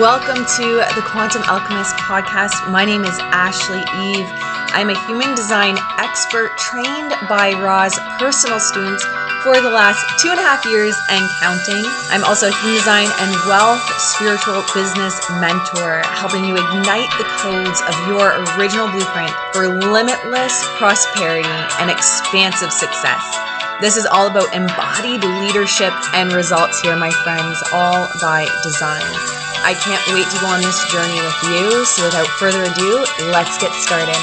Welcome to the Quantum Alchemist podcast. My name is Ashley Eve. I'm a human design expert trained by Ra's personal students for the last two and a half years and counting. I'm also a human design and wealth spiritual business mentor, helping you ignite the codes of your original blueprint for limitless prosperity and expansive success. This is all about embodied leadership and results here, my friends, all by design. I can't wait to go on this journey with you. So, without further ado, let's get started.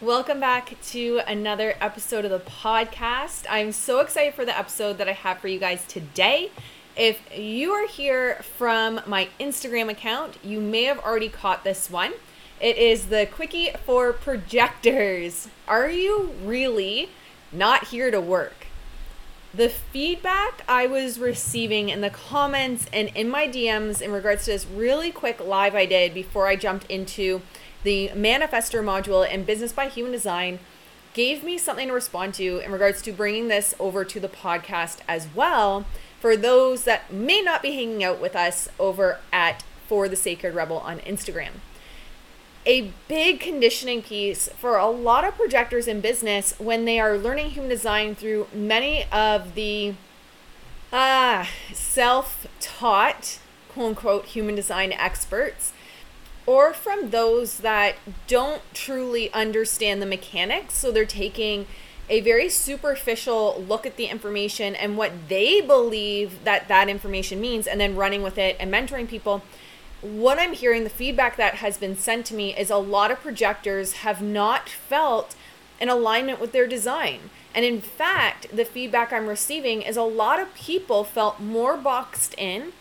Welcome back to another episode of the podcast. I'm so excited for the episode that I have for you guys today. If you are here from my Instagram account, you may have already caught this one. It is the quickie for projectors. Are you really not here to work? The feedback I was receiving in the comments and in my DMs in regards to this really quick live I did before I jumped into the manifestor module and business by human design gave me something to respond to in regards to bringing this over to the podcast as well for those that may not be hanging out with us over at For the Sacred Rebel on Instagram. A big conditioning piece for a lot of projectors in business when they are learning human design through many of the uh, self taught, quote unquote, human design experts or from those that don't truly understand the mechanics. So they're taking a very superficial look at the information and what they believe that that information means and then running with it and mentoring people what i'm hearing the feedback that has been sent to me is a lot of projectors have not felt an alignment with their design and in fact the feedback i'm receiving is a lot of people felt more boxed in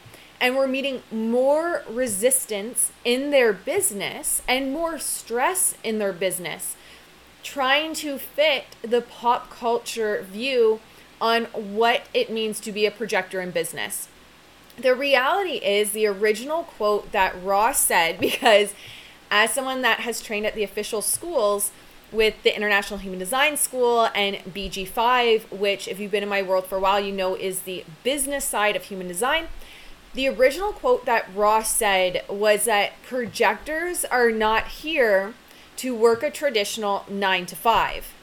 and were meeting more resistance in their business and more stress in their business trying to fit the pop culture view on what it means to be a projector in business. The reality is the original quote that Ra said, because as someone that has trained at the official schools with the International Human Design School and BG5, which, if you've been in my world for a while, you know is the business side of human design. The original quote that Ra said was that projectors are not here to work a traditional nine to five.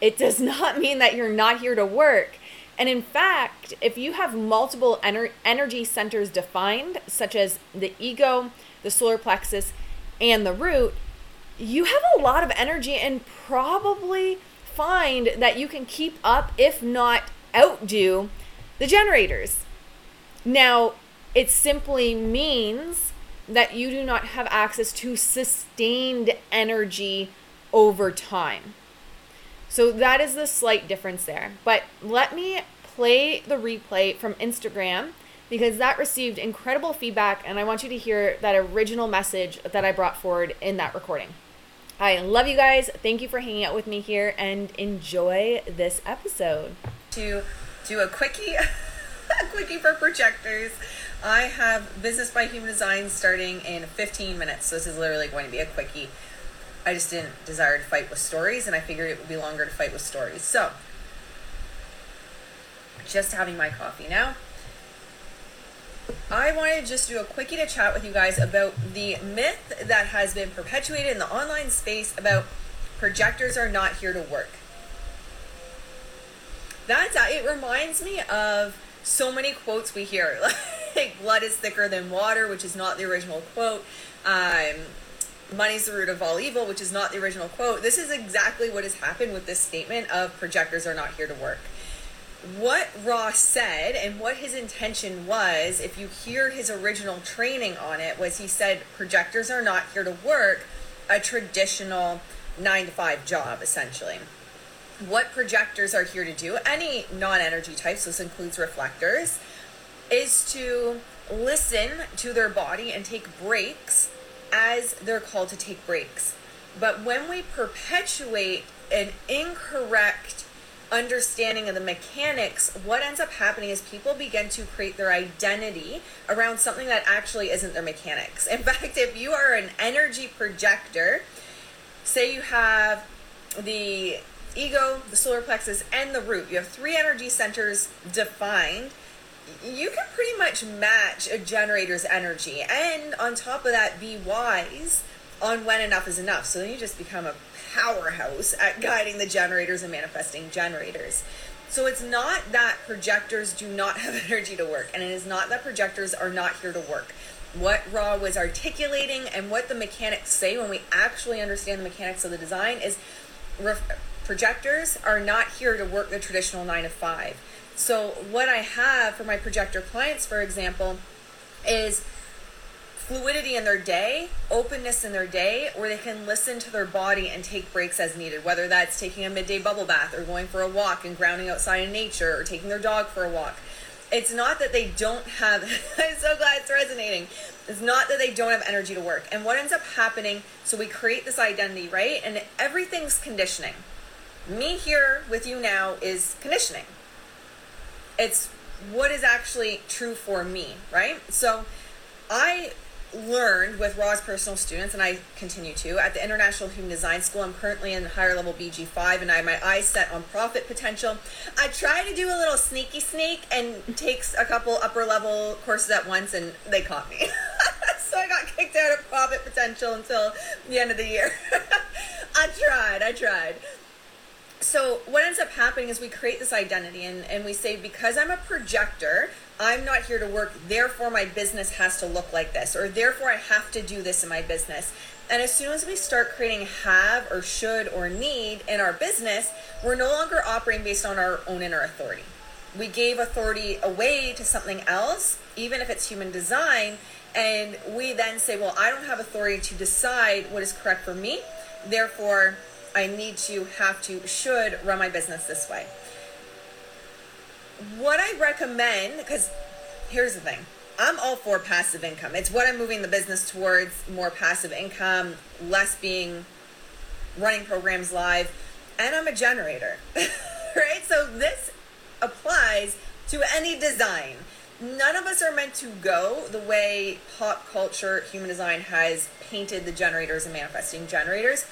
It does not mean that you're not here to work. And in fact, if you have multiple ener- energy centers defined, such as the ego, the solar plexus, and the root, you have a lot of energy and probably find that you can keep up, if not outdo, the generators. Now, it simply means that you do not have access to sustained energy over time. So that is the slight difference there. But let me play the replay from Instagram because that received incredible feedback and I want you to hear that original message that I brought forward in that recording. I love you guys. Thank you for hanging out with me here and enjoy this episode. To do a quickie, a quickie for projectors. I have Business by Human Design starting in 15 minutes. So this is literally going to be a quickie. I just didn't desire to fight with stories, and I figured it would be longer to fight with stories. So, just having my coffee now. I wanted to just do a quickie to chat with you guys about the myth that has been perpetuated in the online space about projectors are not here to work. That's it reminds me of so many quotes we hear. like blood is thicker than water, which is not the original quote. Um, money's the root of all evil, which is not the original quote. This is exactly what has happened with this statement of projectors are not here to work. What Ra said and what his intention was, if you hear his original training on it, was he said projectors are not here to work a traditional nine to five job, essentially. What projectors are here to do, any non energy types, this includes reflectors, is to listen to their body and take breaks as they're called to take breaks. But when we perpetuate an incorrect understanding of the mechanics, what ends up happening is people begin to create their identity around something that actually isn't their mechanics. In fact, if you are an energy projector, say you have the ego, the solar plexus, and the root. You have three energy centers defined. You can pretty much match a generator's energy, and on top of that, be wise on when enough is enough. So then you just become a powerhouse at guiding the generators and manifesting generators. So it's not that projectors do not have energy to work, and it is not that projectors are not here to work. What Ra was articulating and what the mechanics say when we actually understand the mechanics of the design is projectors are not here to work the traditional nine to five. So, what I have for my projector clients, for example, is fluidity in their day, openness in their day, where they can listen to their body and take breaks as needed, whether that's taking a midday bubble bath or going for a walk and grounding outside in nature or taking their dog for a walk. It's not that they don't have, I'm so glad it's resonating. It's not that they don't have energy to work. And what ends up happening, so we create this identity, right? And everything's conditioning. Me here with you now is conditioning. It's what is actually true for me, right? So I learned with Ra's personal students, and I continue to, at the International Human Design School. I'm currently in higher level BG5, and I have my eyes set on profit potential. I try to do a little sneaky sneak and takes a couple upper level courses at once, and they caught me. so I got kicked out of profit potential until the end of the year. I tried, I tried so what ends up happening is we create this identity and, and we say because i'm a projector i'm not here to work therefore my business has to look like this or therefore i have to do this in my business. And as soon as we start creating have or should or need in our business we're no longer operating based on our own inner authority. We gave authority away to something else even if it's human design and we then say well i don't have authority to decide what is correct for me therefore I need to, have to, should run my business this way. What I recommend, because here's the thing I'm all for passive income. It's what I'm moving the business towards more passive income, less being running programs live, and I'm a generator, right? So this applies to any design. None of us are meant to go the way pop culture, human design has painted the generators and manifesting generators.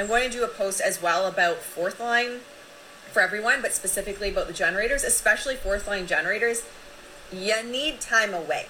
I'm going to do a post as well about fourth line for everyone, but specifically about the generators, especially fourth line generators. You need time away.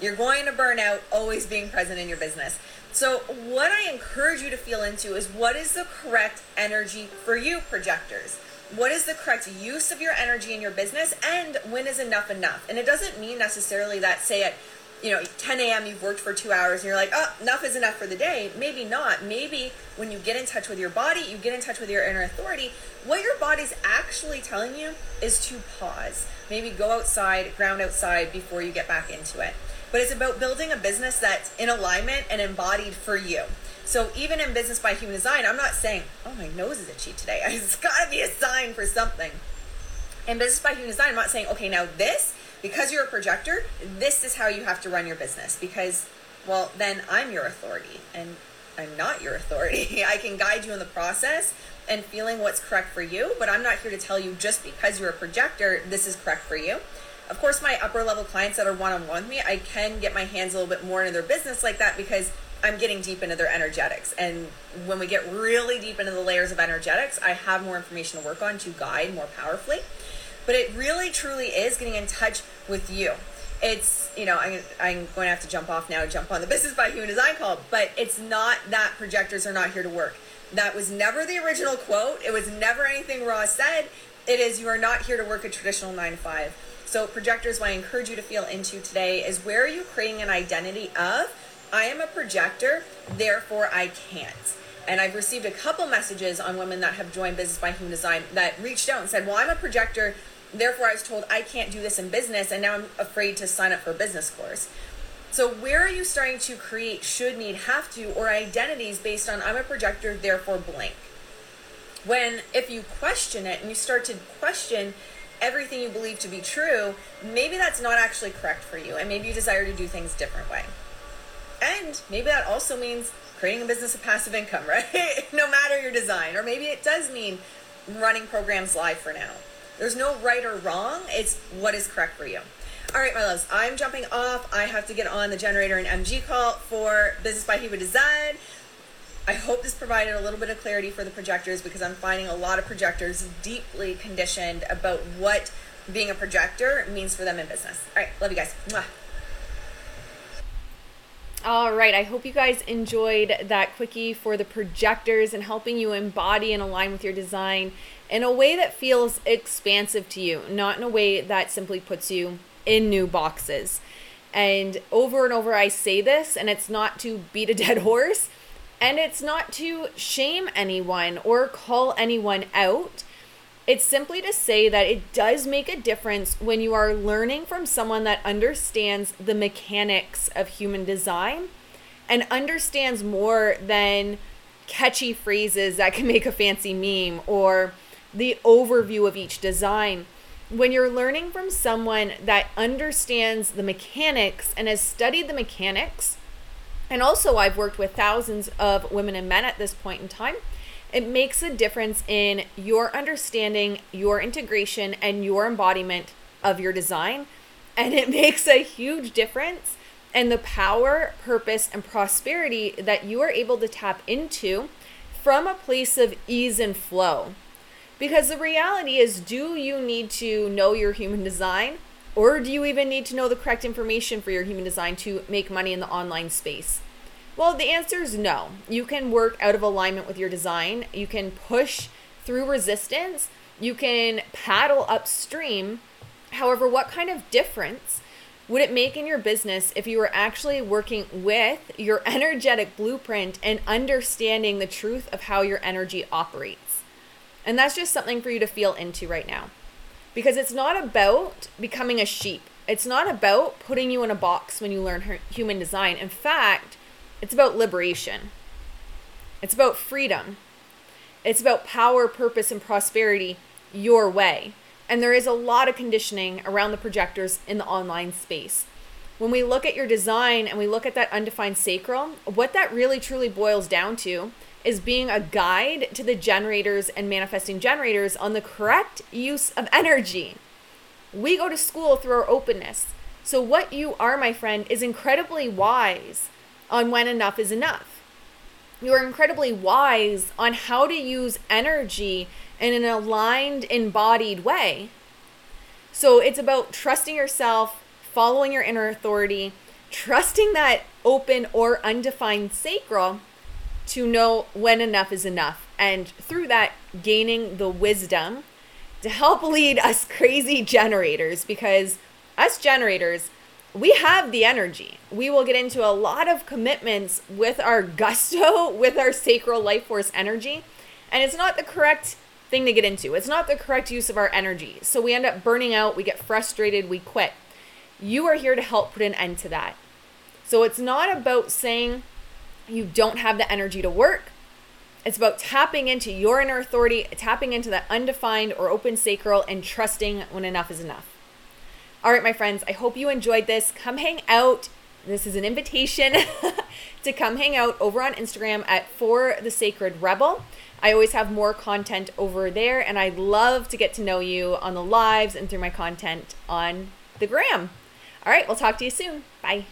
You're going to burn out always being present in your business. So, what I encourage you to feel into is what is the correct energy for you, projectors? What is the correct use of your energy in your business? And when is enough enough? And it doesn't mean necessarily that, say, at you know 10 a.m you've worked for two hours and you're like oh enough is enough for the day. Maybe not. Maybe when you get in touch with your body you get in touch with your inner authority. What your body's actually telling you is to pause. Maybe go outside ground outside before you get back into it. But it's about building a business that's in alignment and embodied for you. So even in business by human design i'm not saying oh my nose is itchy today. It's got to be a sign for something. In business by human design i'm not saying okay now this because you're a projector, this is how you have to run your business because, well, then I'm your authority and I'm not your authority. I can guide you in the process and feeling what's correct for you, but I'm not here to tell you just because you're a projector, this is correct for you. Of course, my upper level clients that are one on one with me, I can get my hands a little bit more into their business like that because I'm getting deep into their energetics. And when we get really deep into the layers of energetics, I have more information to work on to guide more powerfully but it really truly is getting in touch with you. It's you know I'm, I'm going to have to jump off now jump on the business by human design call but it's not that projectors are not here to work. That was never the original quote. It was never anything Ra said. It is you are not here to work a traditional 9 to 5 so projectors what i encourage you to feel into today is where are you creating an identity of? I am a projector therefore i can't. And I've received a couple messages on women that have joined Business by Human Design that reached out and said, Well, I'm a projector, Therefore, I was told I can't do this in business, and now I'm afraid to sign up for a business course. So, where are you starting to create should, need, have to, or identities based on I'm a projector, therefore blank? When, if you question it and you start to question everything you believe to be true, maybe that's not actually correct for you, and maybe you desire to do things different way. And maybe that also means creating a business of passive income, right? no matter your design. Or maybe it does mean running programs live for now. There's no right or wrong. It's what is correct for you. All right, my loves, I'm jumping off. I have to get on the generator and MG call for Business by Human Design. I hope this provided a little bit of clarity for the projectors because I'm finding a lot of projectors deeply conditioned about what being a projector means for them in business. All right, love you guys. Mwah. All right, I hope you guys enjoyed that quickie for the projectors and helping you embody and align with your design in a way that feels expansive to you, not in a way that simply puts you in new boxes. And over and over, I say this, and it's not to beat a dead horse, and it's not to shame anyone or call anyone out. It's simply to say that it does make a difference when you are learning from someone that understands the mechanics of human design and understands more than catchy phrases that can make a fancy meme or the overview of each design. When you're learning from someone that understands the mechanics and has studied the mechanics, and also I've worked with thousands of women and men at this point in time it makes a difference in your understanding, your integration, and your embodiment of your design. And it makes a huge difference in the power, purpose, and prosperity that you are able to tap into from a place of ease and flow. Because the reality is, do you need to know your human design? Or do you even need to know the correct information for your human design to make money in the online space? Well, the answer is no. You can work out of alignment with your design. You can push through resistance. You can paddle upstream. However, what kind of difference would it make in your business if you were actually working with your energetic blueprint and understanding the truth of how your energy operates? And that's just something for you to feel into right now. Because it's not about becoming a sheep. It's not about putting you in a box when you learn human design. In fact, it's about liberation. It's about freedom. It's about power, purpose, and prosperity your way. And there is a lot of conditioning around the projectors in the online space. When we look at your design and we look at that undefined sacral, what that really truly boils down to is being a guide to the generators and manifesting generators on the correct use of energy. We go to school through our openness. So, what you are, my friend, is incredibly wise on when enough is enough. You are incredibly wise on how to use energy in an aligned, embodied way. So it's about trusting yourself, following your inner authority, trusting that open or undefined sacral to know when enough is enough. And through that, gaining the wisdom to help lead us crazy generators because us generators, we have the energy. We will get into a lot of commitments with our gusto, with our sacral life force energy. And it's not the correct thing to get into. It's not the correct use of our energy. So we end up burning out, we get frustrated, we quit. You are here to help put an end to that. So it's not about saying you don't have the energy to work. It's about tapping into your inner authority, tapping into that undefined or open sacral, and trusting when enough is enough. All right, my friends, I hope you enjoyed this. Come hang out. This is an invitation to come hang out over on Instagram at For the Sacred Rebel. I always have more content over there, and I'd love to get to know you on the lives and through my content on the gram. All right, we'll talk to you soon. Bye.